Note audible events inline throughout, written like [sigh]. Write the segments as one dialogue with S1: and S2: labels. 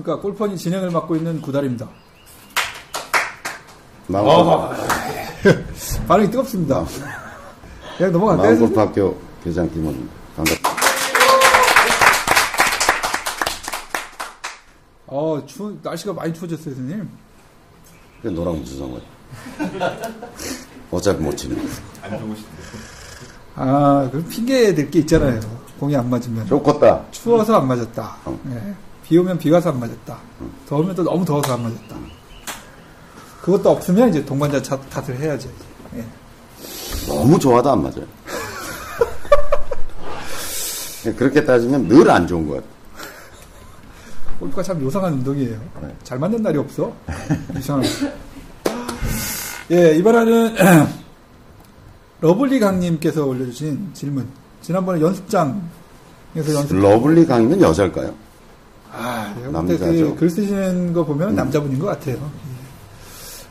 S1: 안녕하십니까. 골퍼니 진행을 맡고 있는 구달입니다.
S2: 마음골,
S1: 반응이 [laughs] 뜨겁습니다. 그냥 넘어갈까요? 선생님?
S2: 마음골프학교 교장 김원입니다. 반갑습니다.
S1: 어, 추, 날씨가 많이 추워졌어요, 선생님.
S2: 그게 노랑 주성을. 어차피 못 치는.
S1: 아, 그 핑계 댈 게 있잖아요. 공이 안 맞으면.
S2: 좋겠다.
S1: 추워서 안 맞았다.
S2: 어.
S1: 예. 비 오면 비 와서 안 맞았다. 더우면 또 너무 더워서 안 맞았다. 그것도 없으면 이제 동반자 탓- 탓을 해야죠. 예.
S2: 너무 좋아도 안 맞아요. [laughs] 그렇게 따지면 늘 안 좋은 것 같아요.
S1: 골프가 참 요상한 운동이에요.
S2: 네.
S1: 잘 맞는 날이 없어. 이상하게. 예, 이번에는 [clears throat] lovely 강님께서 올려주신 질문. 지난번에 연습장에서 연습.
S2: lovely 강님은 여자일까요?
S1: 아, 볼때
S2: 남자죠. 음.
S1: 그글 쓰시는 거 보면 남자분인 것 같아요. 예.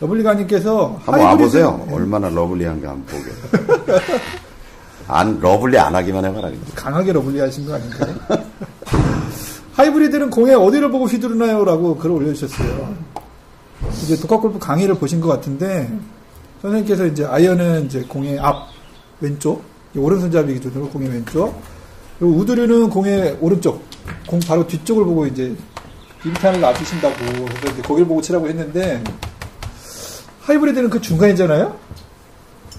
S1: lovely 강님께서
S2: 한번 와보세요.
S1: 예,
S2: 얼마나 lovely한가 한번 보게. [laughs] 안, lovely 안 하기만 해봐라.
S1: 강하게 lovely 하신 거 아닌가요? [laughs] 하이브리드는 공에 어디를 보고 휘두르나요? 라고 글을 올려주셨어요. 이제 독학골프 강의를 보신 것 같은데, 선생님께서 이제 아이언은 이제 공의 앞, 왼쪽, 오른손잡이 기준으로 공의 왼쪽, 그리고 우드류는 공의 오른쪽, 공 바로 뒤쪽을 보고 이제 빈탄을 놔주신다고, 그래서 이제 거기를 보고 치라고 했는데, 하이브리드는 그 중간이잖아요?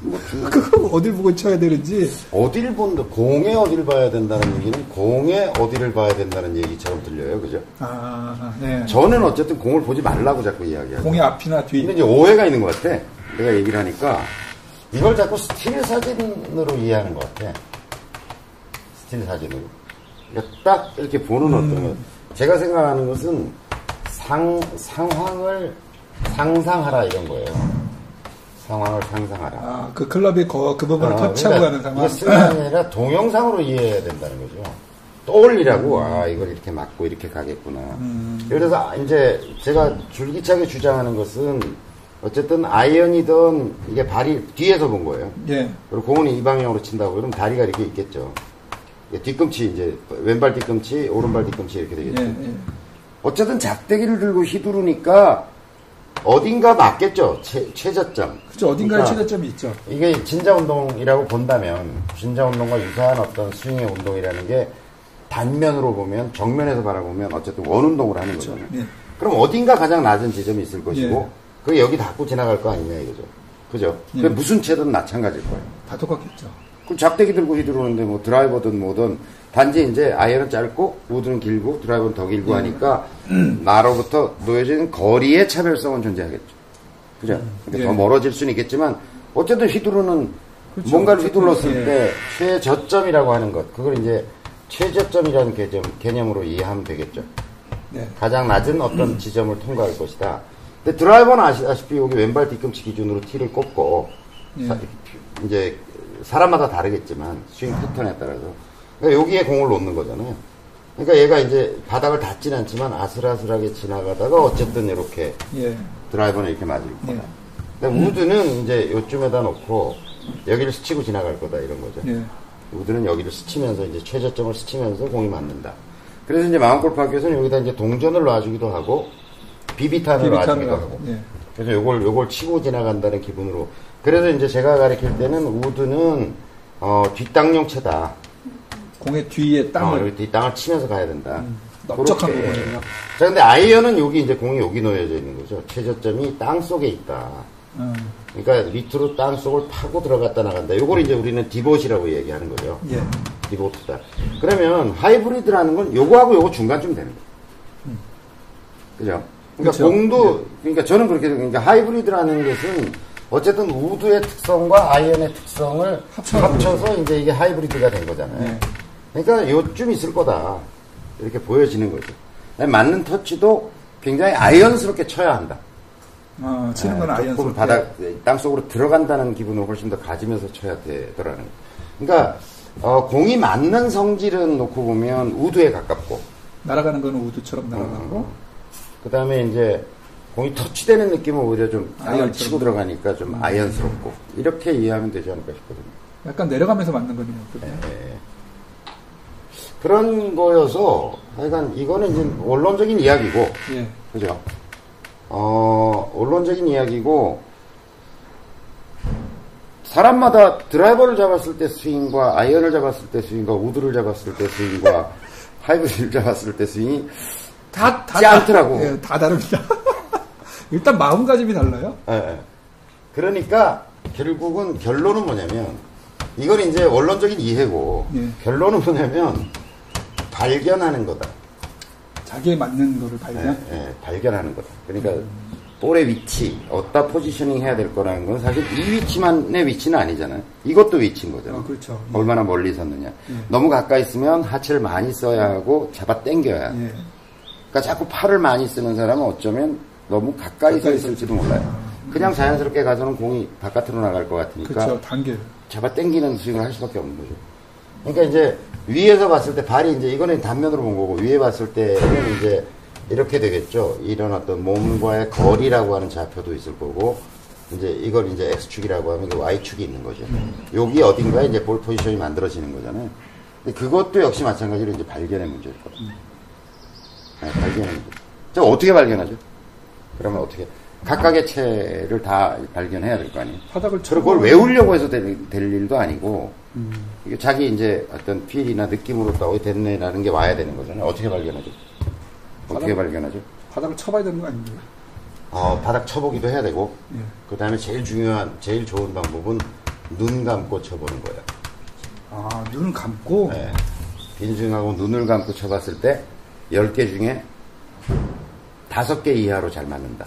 S2: 뭐, 중-
S1: 그거 어딜 보고 쳐야 되는지,
S2: 어딜 본다, 공에 어디를 봐야 된다는 얘기는 공에 어디를 봐야 된다는 얘기처럼 들려요. 그죠?
S1: 아, 네.
S2: 저는 어쨌든 공을 보지 말라고 자꾸 이야기하죠.
S1: 공의 앞이나 뒤.
S2: 근데 이제 오해가 있는 것 같아. 내가 얘기를 하니까 이걸 자꾸 스틸 사진으로 이해하는 것 같아. 스틸 사진으로. 그러니까 딱 이렇게 보는 어떤 것. 제가 생각하는 것은 상, 상황을 상상하라 이런 거예요. 상황을 상상하라.
S1: 아, 그 클럽이 거, 그 부분을
S2: 아,
S1: 터치하고
S2: 그러니까
S1: 가는 상황.
S2: 이게 순간이 아니라 동영상으로 이해해야 된다는 거죠. 떠올리라고, 아, 이걸 이렇게 맞고 이렇게 가겠구나.
S1: 음.
S2: 그래서 이제 제가 줄기차게 주장하는 것은 어쨌든 아이언이든 이게 발이 뒤에서 본 거예요.
S1: 예.
S2: 그리고 공은 이 방향으로 친다고 그러면 다리가 이렇게 있겠죠. 이게 뒤꿈치 이제 왼발 뒤꿈치, 오른발 뒤꿈치 이렇게
S1: 예,
S2: 되겠죠.
S1: 예.
S2: 어쨌든 작대기를 들고 휘두르니까 어딘가 맞겠죠. 최, 최저점.
S1: 그죠. 어딘가에
S2: 그러니까
S1: 최저점이 있죠.
S2: 이게 진자 운동이라고 본다면 진자 운동과 유사한 어떤 스윙의 운동이라는 게 단면으로 보면 정면에서 바라보면 어쨌든 원 운동을 하는 거잖아요.
S1: 예.
S2: 그럼 어딘가 가장 낮은 지점이 있을 것이고
S1: 예.
S2: 그게 여기 닿고 지나갈 거 아니냐 이거죠. 그죠?
S1: 예.
S2: 그 무슨 채든 마찬가지일 거예요.
S1: 다 똑같겠죠.
S2: 그럼 작대기 들고 휘두르는데 뭐 드라이버든 뭐든 단지 이제 아이언은 짧고 우드는 길고 드라이버는 더
S1: 예.
S2: 길고 하니까 나로부터 놓여진 거리의 차별성은 존재하겠죠. 그죠? 그러니까
S1: 예.
S2: 더 멀어질 수는 있겠지만 어쨌든 휘두르는
S1: 그렇죠.
S2: 뭔가를 휘둘렀을
S1: 예.
S2: 때 최저점이라고 하는 것 그걸 이제 최저점이라는 개념, 개념으로 이해하면 되겠죠.
S1: 네.
S2: 가장 낮은 어떤 지점을 통과할 것이다. 근데 드라이버는 아시다시피 여기 왼발 뒤꿈치 기준으로 티를 꼽고
S1: 예.
S2: 사- 이제 사람마다 다르겠지만 스윙 패턴에 따라서 그러니까 여기에 공을 놓는 거잖아요. 그러니까 얘가 이제 바닥을 닿진 않지만 아슬아슬하게 지나가다가 어쨌든 이렇게
S1: 예.
S2: 드라이버는 이렇게 맞을
S1: 예.
S2: 거다. 근데 우드는 이제 요쯤에다 놓고 여기를 스치고 지나갈 거다 이런 거죠.
S1: 예.
S2: 우드는 여기를 스치면서 이제 최저점을 스치면서 공이 맞는다. 그래서 이제 마음골프학교에서는 여기다 이제 동전을 놔주기도 하고 비비탄을 놔주기도
S1: 비비탄을
S2: 하고
S1: 하고. 예.
S2: 그래서 요걸 요걸 치고 지나간다는 기분으로 그래서 이제 제가 가르칠 때는 우드는 어, 뒷땅용체다.
S1: 공의 뒤에
S2: 어,
S1: 땅을
S2: 여기 뒷땅을 치면서 가야 된다.
S1: 넓적한
S2: 그렇게.
S1: 부분이에요.
S2: 자, 근데 아이언은 여기 이제 공이 여기 놓여져 있는 거죠. 최저점이 땅 속에 있다.
S1: 음,
S2: 그러니까 밑으로 땅 속을 파고 들어갔다 나간다. 요걸 이제 우리는 divot이라고 얘기하는 거죠.
S1: 예.
S2: divot다. 그러면 하이브리드라는 건 요거하고 요거 중간쯤 되는 거예요. 그죠? 그러니까
S1: 그쵸.
S2: 공도, 그러니까 저는 그렇게, 그러니까 하이브리드라는 것은 어쨌든 우드의 특성과 아이언의 특성을 합쳐서 이제 이게 하이브리드가 된 거잖아요.
S1: 네.
S2: 그러니까 요쯤 있을 거다. 이렇게 보여지는 거죠. 맞는 터치도 굉장히 아이언스럽게 쳐야 한다.
S1: 어, 치는 건
S2: 아,
S1: 아이언
S2: 조금 바닥 땅 속으로 들어간다는 기분을 훨씬 더 가지면서 쳐야 되더라는 거예요. 그러니까 어, 공이 맞는 성질은 놓고 보면 우드에 가깝고
S1: 날아가는 거는 우드처럼 날아가고
S2: 그 다음에 이제 공이 터치되는 느낌은 오히려 좀
S1: 아이언처럼.
S2: 치고 들어가니까 좀 아이언스럽고 이렇게 이해하면 되지 않을까 싶거든요.
S1: 약간 내려가면서 맞는 거네요. 그죠?
S2: 예. 그런 거여서 하여간 이거는 이제 원론적인 이야기고
S1: 예.
S2: 그죠? 어, 원론적인 이야기고 사람마다 드라이버를 잡았을 때 스윙과 아이언을 잡았을 때 스윙과 우드를 잡았을 때 스윙과 [laughs] 하이브를 잡았을 때 스윙이
S1: 다, 다,
S2: 지 않더라고.
S1: 예, 다 다릅니다. 일단 마음가짐이 달라요.
S2: 예, 예. 그러니까 결국은 결론은 뭐냐면 이건 이제 원론적인 이해고
S1: 예.
S2: 결론은 뭐냐면 발견하는 거다.
S1: 자기에 맞는 거를 발견.
S2: 예, 예, 발견하는 거다. 그러니까 볼의 위치, 어디다 포지셔닝 해야 될 거라는 건 사실 이 위치만의 위치는 아니잖아요. 이것도 위치인 거잖아요.
S1: 아, 그렇죠. 예.
S2: 얼마나 멀리 섰느냐. 너무 가까이 있으면 하체를 많이 써야 하고 잡아 당겨야.
S1: 예.
S2: 그러니까 자꾸 팔을 많이 쓰는 사람은 어쩌면 너무 가까이 서
S1: 가까이
S2: 있을지도 몰라요. 그냥 자연스럽게 가서는 공이 바깥으로 나갈 것 같으니까
S1: 그렇죠. 단계.
S2: 잡아 당기는 스윙을 할 수밖에 없는 거죠. 그러니까 이제 위에서 봤을 때 발이 이제 이거는 단면으로 본 거고 위에 봤을 때는 이제 이렇게 되겠죠. 이런 어떤 몸과의 거리라고 하는 좌표도 있을 거고 이제 이걸 이제 X축이라고 하면 그 Y축이 있는 거죠. 여기 어딘가에 이제 볼 포지션이 만들어지는 거잖아요. 근데 그것도 역시 마찬가지로 이제 발견의 문제일 거예요. 네, 발견의 문제. 자, 어떻게 발견하죠? 그러면 어떻게? 각각의 채를 다 발견해야 될 거 아니에요?
S1: 바닥을
S2: 그리고 그걸 외우려고 해서 될, 될 일도 아니고,
S1: 음.
S2: 이게 자기 이제 어떤 필이나 느낌으로 또 어디 됐네라는 게 와야 되는 거잖아요. 어떻게 발견하죠? 어떻게
S1: 바닥-
S2: 발견하죠?
S1: 바닥을 쳐봐야 되는 거 아닌가요?
S2: 어, 바닥 쳐보기도 해야 되고,
S1: 예.
S2: 그 다음에 제일 중요한, 제일 좋은 방법은 눈 감고 쳐보는 거예요.
S1: 아, 눈을 감고.
S2: 네. 빈중하고 눈을 감고 쳐봤을 때, 10개 중에 5개 이하로 잘 맞는다.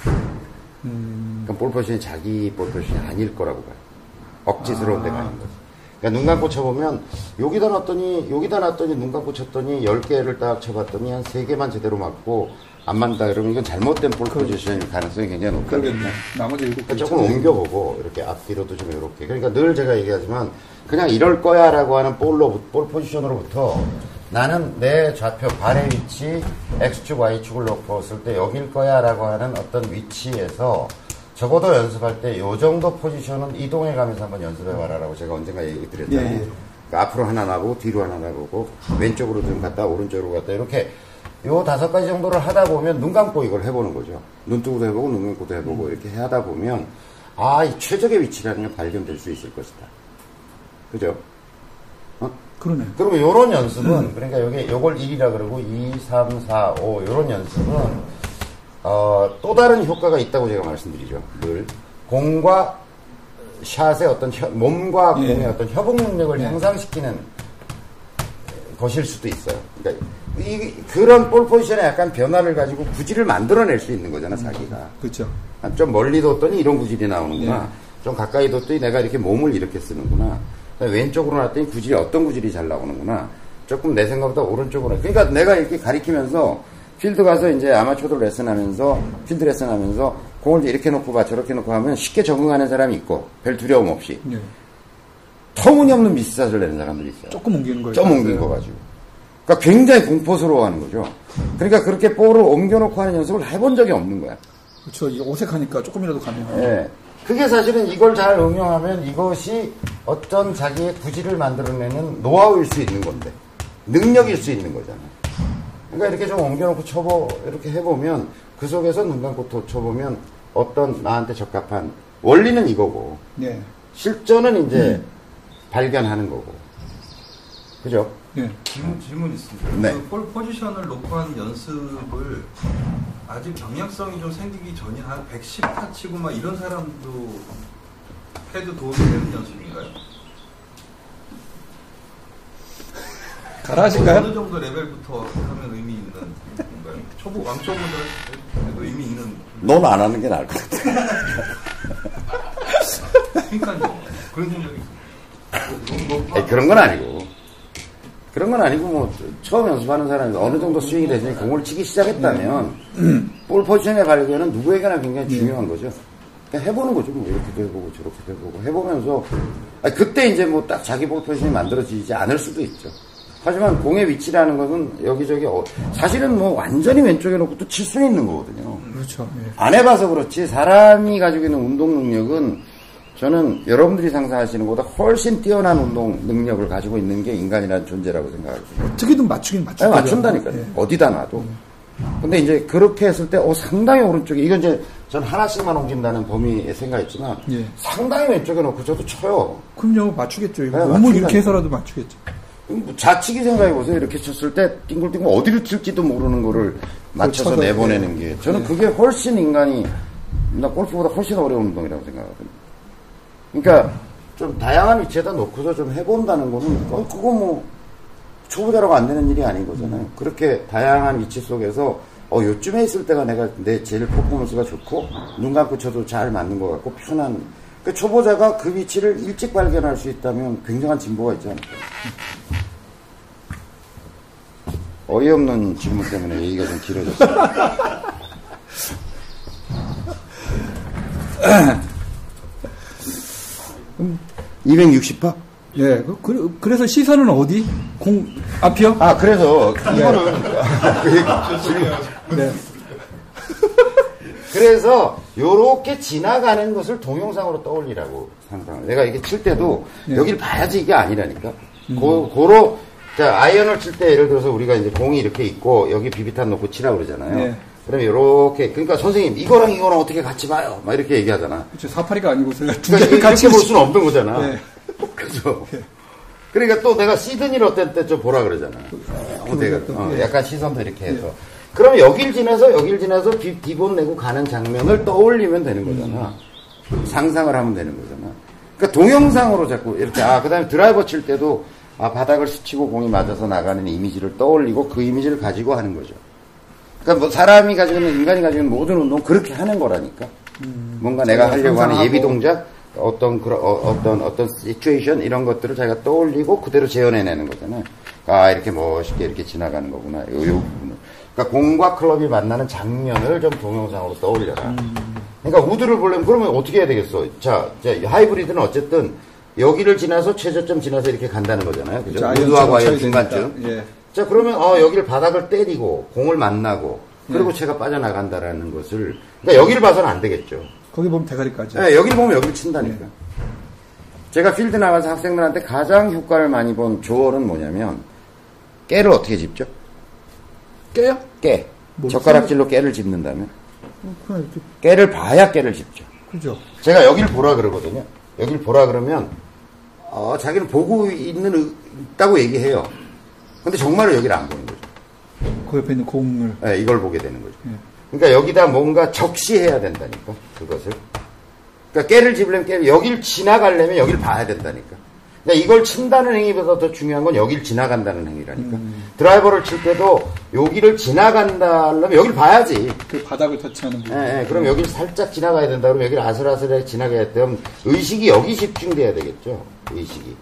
S1: 음,
S2: 그럼 볼포션이 자기 볼포션이 아닐 거라고 봐요. 억지스러운
S1: 아.
S2: 데가 아닌 거죠. 그러니까 눈 감고 쳐보면 여기다 놨더니 여기다 놨더니 눈 감고 쳤더니 10개를 딱 쳐봤더니 한 3개만 제대로 맞고 안 맞는다 그러면 이건 잘못된 볼 포지션일 가능성이 굉장히 높거든요.
S1: 그러겠네. 나머지 일곱 개.
S2: 그러니까 조금 옮겨보고 이렇게 앞뒤로도 좀 이렇게 그러니까 늘 제가 얘기하지만 그냥 이럴 거야라고 하는 볼로 볼 포지션으로부터 나는 내 좌표 발의 위치 x축 y축을 놓고었을 때 여길 거야라고 하는 어떤 위치에서 적어도 연습할 때 요 정도 포지션은 이동해 가면서 한번 연습해 봐라라고 제가 언젠가 얘기 드렸잖아요.
S1: 예, 예.
S2: 그러니까 앞으로 하나 나보고 뒤로 하나 나보고 왼쪽으로 좀 갔다 오른쪽으로 갔다 이렇게 요 다섯 가지 정도를 하다 보면 눈 감고 이걸 해보는 거죠. 눈 뜨고도 해보고 눈 감고도 해보고 이렇게 하다 보면 아, 이 최적의 위치라는 게 발견될 수 있을 것이다. 그죠? 어?
S1: 그러네.
S2: 그러면 요런 연습은 그러니까 여기 요걸 1이라 그러고 2, 3, 4, 5 요런 연습은 어, 또 다른 효과가 있다고 제가 말씀드리죠. 늘 공과 샷의 어떤 협- 몸과
S1: 예.
S2: 공의 어떤 협응 능력을
S1: 예.
S2: 향상시키는 것일 수도 있어요. 그러니까 이, 그런 볼 포지션에 약간 변화를 가지고 구질을 만들어낼 수 있는 거잖아, 자기가.
S1: 그렇죠.
S2: 아, 좀 멀리 뒀더니 이런 구질이 나오는구나.
S1: 네.
S2: 좀 가까이 뒀더니 내가 이렇게 몸을 이렇게 쓰는구나. 그다음에 왼쪽으로 놨더니 구질이 어떤 구질이 잘 나오는구나. 조금 내 생각보다 오른쪽으로. 그러니까 내가 이렇게 가리키면서 필드 가서 이제 아마추어들 레슨하면서 필드 레슨하면서 공을 이렇게 놓고 봐 저렇게 놓고 하면 쉽게 적응하는 사람이 있고 별 두려움 없이
S1: 예.
S2: 터무니없는 미스샷을 내는 사람들이 있어요.
S1: 조금 옮기는 거예요.
S2: 좀 옮긴 거 가지고. 그러니까 굉장히 공포스러워하는 거죠. 그러니까 그렇게 볼을 옮겨놓고 하는 연습을 해본 적이 없는 거야.
S1: 그렇죠. 이게 어색하니까 조금이라도 가면.
S2: 예. 그게 사실은 이걸 잘 응용하면 이것이 어떤 자기의 구질을 만들어내는 노하우일 수 있는 건데, 능력일 수 있는 거잖아요. 그러니까 이렇게 좀 옮겨놓고 쳐보, 이렇게 해보면, 그 속에서 눈 감고 또 쳐보면 어떤 나한테 적합한, 원리는 이거고,
S1: 예.
S2: 실전은 이제 발견하는 거고. 그죠?
S1: 예.
S3: 질문, 질문 있습니다.
S2: 네.
S3: 그볼 포지션을 놓고 한 연습을 아직 경량성이 좀 생기기 전에 한 110타 치고 막 이런 사람도 해도 도움이 되는 연습인가요?
S1: 가라 하실까요?
S3: 어느 정도 레벨부터 하면 의미 있는 건가요? 초보, 왕초보들도 의미 있는.
S2: 넌 안 하는 게 나을 것 같아.
S3: 그러니까요. 그런 생각이.
S2: 아니, 그런 건 아니고. 그런 건 아니고, 뭐, 처음 연습하는 사람이 어느 정도 스윙이 됐으니 공을 치기 시작했다면, 볼 포지션의 발견은 누구에게나 굉장히 중요한 거죠. 해보는 거죠. 뭐, 이렇게도 해보고, 저렇게도 해보고, 해보면서, 아니, 그때 이제 뭐 딱 자기 볼 포지션이 만들어지지 않을 수도 있죠. 하지만 공의 위치라는 것은 여기저기, 어- 사실은 뭐 완전히 왼쪽에 놓고 또 칠 수는 있는 거거든요.
S1: 그렇죠. 예.
S2: 안 해봐서 그렇지 사람이 가지고 있는 운동 능력은 저는 여러분들이 상상하시는 것보다 훨씬 뛰어난 운동 능력을 가지고 있는 게 인간이라는 존재라고 생각하거든요.
S1: 어떻게든 맞추긴 맞추
S2: 아니, 맞춘다니까요.
S1: 예.
S2: 어디다 놔도. 근데 이제 그렇게 했을 때, 어, 상당히 오른쪽에, 이건 이제 전 하나씩만 옮긴다는 범위에 생각했지만,
S1: 예.
S2: 상당히 왼쪽에 놓고 저도 쳐요.
S1: 그럼요, 맞추겠죠. 이거
S2: 네,
S1: 몸을. 이렇게 해서라도 맞추겠죠.
S2: 뭐 좌측이 생각해 보세요. 이렇게 쳤을 때, 띵글띵글 어디로 칠지도 모르는 거를 맞춰서 내보내는
S1: 예.
S2: 게, 저는 그게 훨씬 인간이, 나 골프보다 훨씬 어려운 운동이라고 생각하거든요. 그러니까, 좀 다양한 위치에다 놓고서 좀 해본다는 거는, 어, 그거 뭐, 초보자라고 안 되는 일이 아닌 거잖아요. 그렇게 다양한 위치 속에서 어 요쯤에 있을 때가 내가 내 제일 퍼포먼스가 좋고 눈 감고 쳐도 잘 맞는 것 같고 편한 그 초보자가 그 위치를 일찍 발견할 수 있다면 굉장한 진보가 있지 않을까. 어이없는 질문 때문에 얘기가 좀 길어졌어요. [laughs] 음, 260파?
S1: 예, 그, 그, 래서 시선은 어디? 공, 앞이요?
S2: 아, 그래서 이거는 [laughs]
S1: 네.
S2: 그래서 요렇게 지나가는 것을 동영상으로 떠올리라고 상상을. 내가 이게 칠 때도
S1: 예.
S2: 여길 봐야지 이게 아니라니까. 고, 고로 자 아이언을 칠 때 예를 들어서 우리가 이제 공이 이렇게 있고 여기 비비탄 놓고 치라 그러잖아요.
S1: 예.
S2: 그러면 요렇게 그러니까 선생님 이거랑 이거랑 어떻게 같이 봐요? 막 이렇게 얘기하잖아.
S1: 그렇죠. 사파리가 아니고
S2: 그러니까
S1: 같이
S2: 이렇게 볼 수는 없는 거잖아.
S1: 예.
S2: 그죠? 그러니까 또 내가 시드니를 어떤 때좀 보라 그러잖아. 어, 내가,
S1: 또,
S2: 어,
S1: 예.
S2: 약간 시선도 이렇게 해서. 그러면 여길 지나서 여길 지나서 비, 디본 내고 가는 장면을 떠올리면 되는 거잖아. 상상을 하면 되는 거잖아. 그러니까 동영상으로 자꾸 이렇게 아 그다음에 드라이버 칠 때도 아 바닥을 스치고 공이 맞아서 나가는 이미지를 떠올리고 그 이미지를 가지고 하는 거죠. 그러니까 뭐 사람이 가지고 있는 인간이 가지고 있는 모든 운동 은 그렇게 하는 거라니까. 뭔가 내가 하려고 하는. 예비 동작 어떤 그런 어, 떤 어떤 시츄에이션 이런 것들을 자기가 떠올리고 그대로 재현해내는 거잖아요. 아 이렇게 멋있게 이렇게 지나가는 거구나. 요, 요 부분을. 그러니까 공과 클럽이 만나는 장면을 좀 동영상으로 떠올려라. 그러니까 우드를 보려면 그러면 어떻게 해야 되겠어? 자, 자 하이브리드는 어쨌든 여기를 지나서 최저점 지나서 이렇게 간다는 거잖아요. 그죠? 우드하고
S1: 쳐야
S2: 중간쯤.
S1: 예.
S2: 자, 그러면, 어, 여기를 바닥을 때리고, 공을 만나고, 그리고 채가 빠져나간다라는 것을, 그러니까 여기를 봐서는 안 되겠죠.
S1: 거기 보면 대가리까지.
S2: 예, 여기를 보면 여기를 친다니까. 제가 필드 나가서 학생들한테 가장 효과를 많이 본 조언은 뭐냐면, 깨를 어떻게 집죠?
S1: 깨요?
S2: 깨.
S1: 뭐,
S2: 젓가락질로 깨를 집는다면?
S1: 어, 그냥 이렇게,
S2: 깨를 봐야 깨를 집죠.
S1: 그죠.
S2: 제가 여길 보라 그러거든요. 여길 보라 그러면 어, 자기는 보고 있는 의- 있다고 얘기해요. 근데 정말로 여기를 안 보는 거죠.
S1: 그 옆에 있는 공을.
S2: 예, 이걸 보게 되는 거죠.
S1: 예.
S2: 그러니까 여기다 뭔가 적시해야 된다니까 그것을. 그러니까 깨를 집으려면 깨를 여길 지나가려면 여길 봐야 된다니까. 그러니까 이걸 친다는 행위보다 더 중요한 건 여길 지나간다는 행위라니까. 드라이버를 칠 때도 여기를 지나간다면 여길 봐야지.
S1: 그 바닥을 터치하는 부분.
S2: 예, 예. 그럼 여기를 살짝 지나가야 된다. 그러면 여기를 아슬아슬하게 지나가야 되면 의식이 여기 집중돼야 되겠죠. 의식이.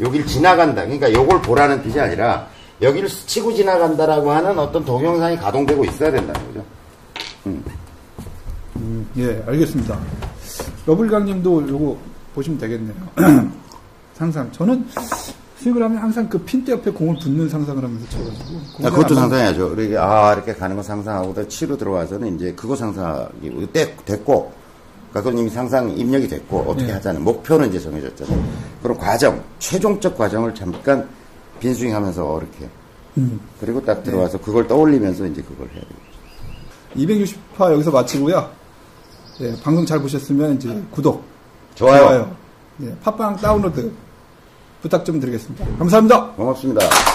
S2: 여기를 지나간다. 그러니까 요걸 보라는 뜻이 아니라 여기를 스치고 지나간다라고 하는 어떤 동영상이 가동되고 있어야 된다는 거죠.
S1: 예, 알겠습니다. 러블강님도 요거 보시면 되겠네요. [clears throat] 상상. 저는 스윙을 하면 항상 그 핀대 옆에 공을 붙는 상상을 하면서 쳐가지고.
S2: 아, 그것도 상상해야죠. 이렇게, 아, 이렇게 가는 거 상상하고, 치로 들어와서는 이제 그거 상상하기, 때, 됐고, 그러니까 그건 이미 상상 입력이 됐고, 어떻게
S1: 네.
S2: 하자는, 목표는 이제 정해졌잖아요. 그럼 과정, 최종적 과정을 잠깐 빈스윙 하면서 이렇게.
S1: 음.
S2: 그리고 딱 들어와서 그걸 떠올리면서 이제 그걸 해야 돼요.
S1: 260화 여기서 마치고요. 예, 방송 잘 보셨으면 이제 구독,
S2: 좋아요.
S1: 예, 팟빵 다운로드 부탁 좀 드리겠습니다. 감사합니다.
S2: 고맙습니다.